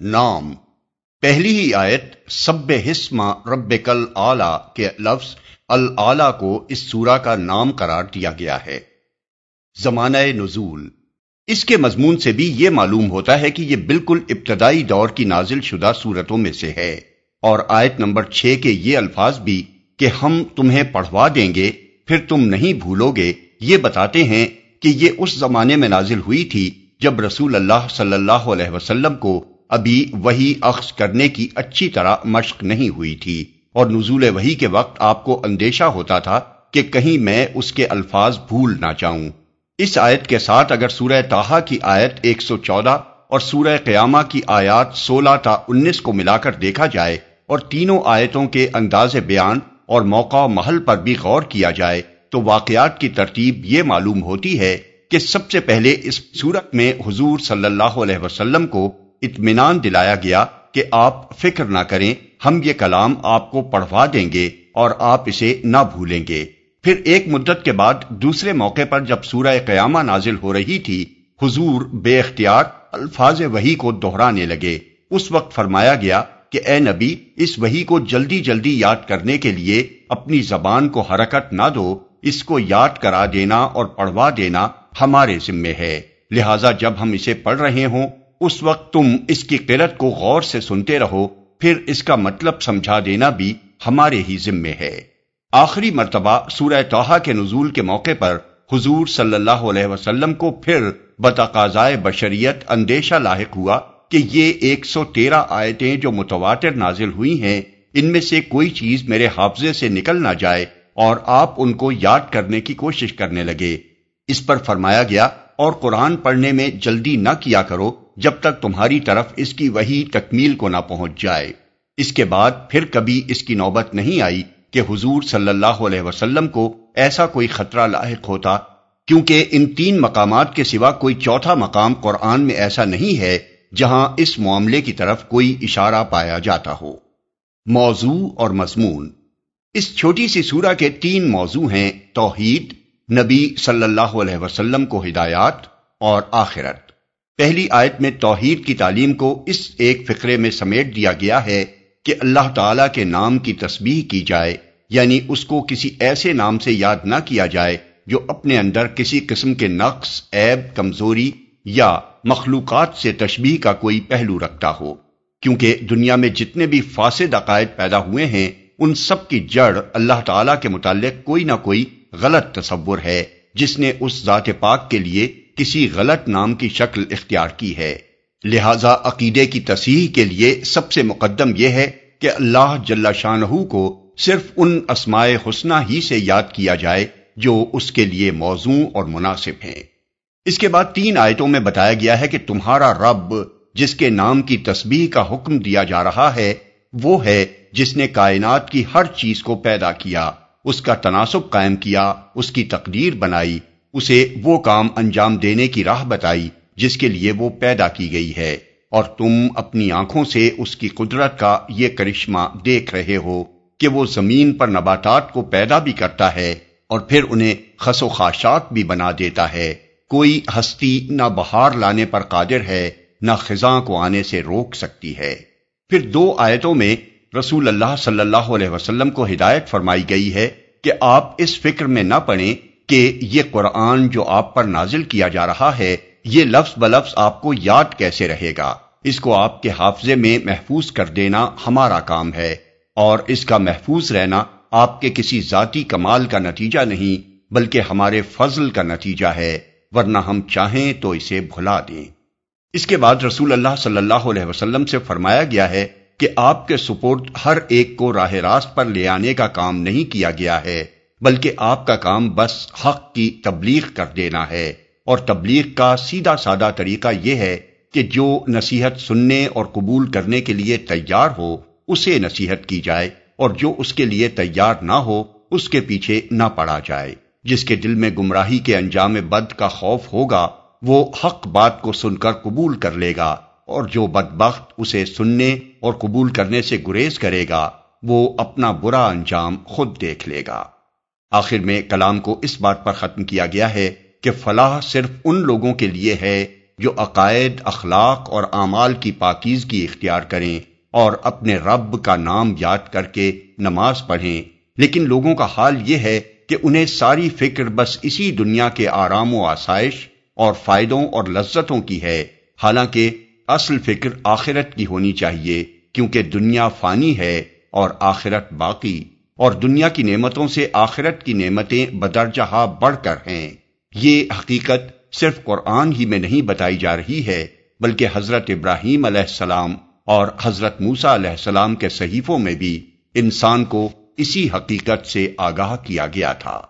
نام۔ پہلی ہی آیت، سب حسما رب کل آلہ کے لفظ العلا کو اس سورہ کا نام قرار دیا گیا ہے۔ زمانہ نزول۔ اس کے مضمون سے بھی یہ معلوم ہوتا ہے کہ یہ بالکل ابتدائی دور کی نازل شدہ صورتوں میں سے ہے۔ اور آیت نمبر چھ کے یہ الفاظ بھی کہ ہم تمہیں پڑھوا دیں گے، پھر تم نہیں بھولو گے، یہ بتاتے ہیں کہ یہ اس زمانے میں نازل ہوئی تھی جب رسول اللہ صلی اللہ علیہ وسلم کو ابھی وہی اخذ کرنے کی اچھی طرح مشق نہیں ہوئی تھی اور نزول وہی کے وقت آپ کو اندیشہ ہوتا تھا کہ کہیں میں اس کے الفاظ بھول نہ جاؤں۔ اس آیت کے ساتھ اگر سورہ تاہا کی آیت 114 اور سورہ قیامہ کی آیات 16 تا 19 کو ملا کر دیکھا جائے اور تینوں آیتوں کے انداز بیان اور موقع محل پر بھی غور کیا جائے تو واقعات کی ترتیب یہ معلوم ہوتی ہے کہ سب سے پہلے اس صورت میں حضور صلی اللہ علیہ وسلم کو اطمینان دلایا گیا کہ آپ فکر نہ کریں، ہم یہ کلام آپ کو پڑھوا دیں گے اور آپ اسے نہ بھولیں گے۔ پھر ایک مدت کے بعد دوسرے موقع پر جب سورہ قیامہ نازل ہو رہی تھی، حضور بے اختیار الفاظ وہی کو دہرانے لگے۔ اس وقت فرمایا گیا کہ اے نبی، اس وہی کو جلدی جلدی یاد کرنے کے لیے اپنی زبان کو حرکت نہ دو، اس کو یاد کرا دینا اور پڑھوا دینا ہمارے ذمے ہے۔ لہذا جب ہم اسے پڑھ رہے ہوں، اس وقت تم اس کی قرت کو غور سے سنتے رہو، پھر اس کا مطلب سمجھا دینا بھی ہمارے ہی ذمے ہے۔ آخری مرتبہ سورہ توحا کے نزول کے موقع پر حضور صلی اللہ علیہ وسلم کو پھر بتقاضائے بشریت اندیشہ لاحق ہوا کہ یہ ایک سو تیرہ آیتیں جو متواتر نازل ہوئی ہیں، ان میں سے کوئی چیز میرے حافظے سے نکل نہ جائے اور آپ ان کو یاد کرنے کی کوشش کرنے لگے۔ اس پر فرمایا گیا، اور قرآن پڑھنے میں جلدی نہ کیا کرو جب تک تمہاری طرف اس کی وہی تکمیل کو نہ پہنچ جائے۔ اس کے بعد پھر کبھی اس کی نوبت نہیں آئی کہ حضور صلی اللہ علیہ وسلم کو ایسا کوئی خطرہ لاحق ہوتا، کیونکہ ان تین مقامات کے سوا کوئی چوتھا مقام قرآن میں ایسا نہیں ہے جہاں اس معاملے کی طرف کوئی اشارہ پایا جاتا ہو۔ موضوع اور مضمون۔ اس چھوٹی سی سورہ کے تین موضوع ہیں، توحید نبی صلی اللہ علیہ وسلم کو ہدایات اور آخرت۔ پہلی آیت میں توحید کی تعلیم کو اس ایک فقرے میں سمیٹ دیا گیا ہے کہ اللہ تعالی کے نام کی تسبیح کی جائے یعنی اس کو کسی ایسے نام سے یاد نہ کیا جائے جو اپنے اندر کسی قسم کے نقص، عیب، کمزوری یا مخلوقات سے تشبیح کا کوئی پہلو رکھتا ہو۔ کیونکہ دنیا میں جتنے بھی فاسد عقائد پیدا ہوئے ہیں، ان سب کی جڑ اللہ تعالی کے متعلق کوئی نہ کوئی غلط تصور ہے جس نے اس ذات پاک کے لیے کسی غلط نام کی شکل اختیار کی ہے۔ لہذا عقیدے کی تصحیح کے لیے سب سے مقدم یہ ہے کہ اللہ جل شاہ کو صرف ان اسماء حسنہ ہی سے یاد کیا جائے جو اس کے لیے موضوع اور مناسب ہیں۔ اس کے بعد تین آیتوں میں بتایا گیا ہے کہ تمہارا رب جس کے نام کی تسبیح کا حکم دیا جا رہا ہے وہ ہے جس نے کائنات کی ہر چیز کو پیدا کیا۔ اس کا تناسب قائم کیا، اس کی تقدیر بنائی، اسے وہ کام انجام دینے کی راہ بتائی جس کے لیے وہ پیدا کی گئی ہے۔ اور تم اپنی آنکھوں سے اس کی قدرت کا یہ کرشمہ دیکھ رہے ہو کہ وہ زمین پر نباتات کو پیدا بھی کرتا ہے اور پھر انہیں خس و خاشات بھی بنا دیتا ہے۔ کوئی ہستی نہ بہار لانے پر قادر ہے، نہ خزاں کو آنے سے روک سکتی ہے۔ پھر دو آیتوں میں رسول اللہ صلی اللہ علیہ وسلم کو ہدایت فرمائی گئی ہے کہ آپ اس فکر میں نہ پڑیں کہ یہ قرآن جو آپ پر نازل کیا جا رہا ہے، یہ لفظ بلفظ آپ کو یاد کیسے رہے گا؟ اس کو آپ کے حافظے میں محفوظ کر دینا ہمارا کام ہے، اور اس کا محفوظ رہنا آپ کے کسی ذاتی کمال کا نتیجہ نہیں، بلکہ ہمارے فضل کا نتیجہ ہے، ورنہ ہم چاہیں تو اسے بھلا دیں۔ اس کے بعد رسول اللہ صلی اللہ علیہ وسلم سے فرمایا گیا ہے کہ آپ کے سپورٹ ہر ایک کو راہ راست پر لے آنے کا کام نہیں کیا گیا ہے، بلکہ آپ کا کام بس حق کی تبلیغ کر دینا ہے۔ اور تبلیغ کا سیدھا سادہ طریقہ یہ ہے کہ جو نصیحت سننے اور قبول کرنے کے لیے تیار ہو، اسے نصیحت کی جائے، اور جو اس کے لیے تیار نہ ہو، اس کے پیچھے نہ پڑا جائے۔ جس کے دل میں گمراہی کے انجام بد کا خوف ہوگا، وہ حق بات کو سن کر قبول کر لے گا۔ اور جو بدبخت اسے سننے اور قبول کرنے سے گریز کرے گا، وہ اپنا برا انجام خود دیکھ لے گا۔ آخر میں کلام کو اس بات پر ختم کیا گیا ہے کہ فلاح صرف ان لوگوں کے لیے ہے جو عقائد، اخلاق اور اعمال کی پاکیزگی اختیار کریں اور اپنے رب کا نام یاد کر کے نماز پڑھیں۔ لیکن لوگوں کا حال یہ ہے کہ انہیں ساری فکر بس اسی دنیا کے آرام و آسائش اور فائدوں اور لذتوں کی ہے۔ حالانکہ اصل فکر آخرت کی ہونی چاہیے، کیونکہ دنیا فانی ہے اور آخرت باقی۔ اور دنیا کی نعمتوں سے آخرت کی نعمتیں بدرجہ بڑھ کر ہیں۔ یہ حقیقت صرف قرآن ہی میں نہیں بتائی جا رہی ہے، بلکہ حضرت ابراہیم علیہ السلام اور حضرت موسا علیہ السلام کے صحیفوں میں بھی انسان کو اسی حقیقت سے آگاہ کیا گیا تھا۔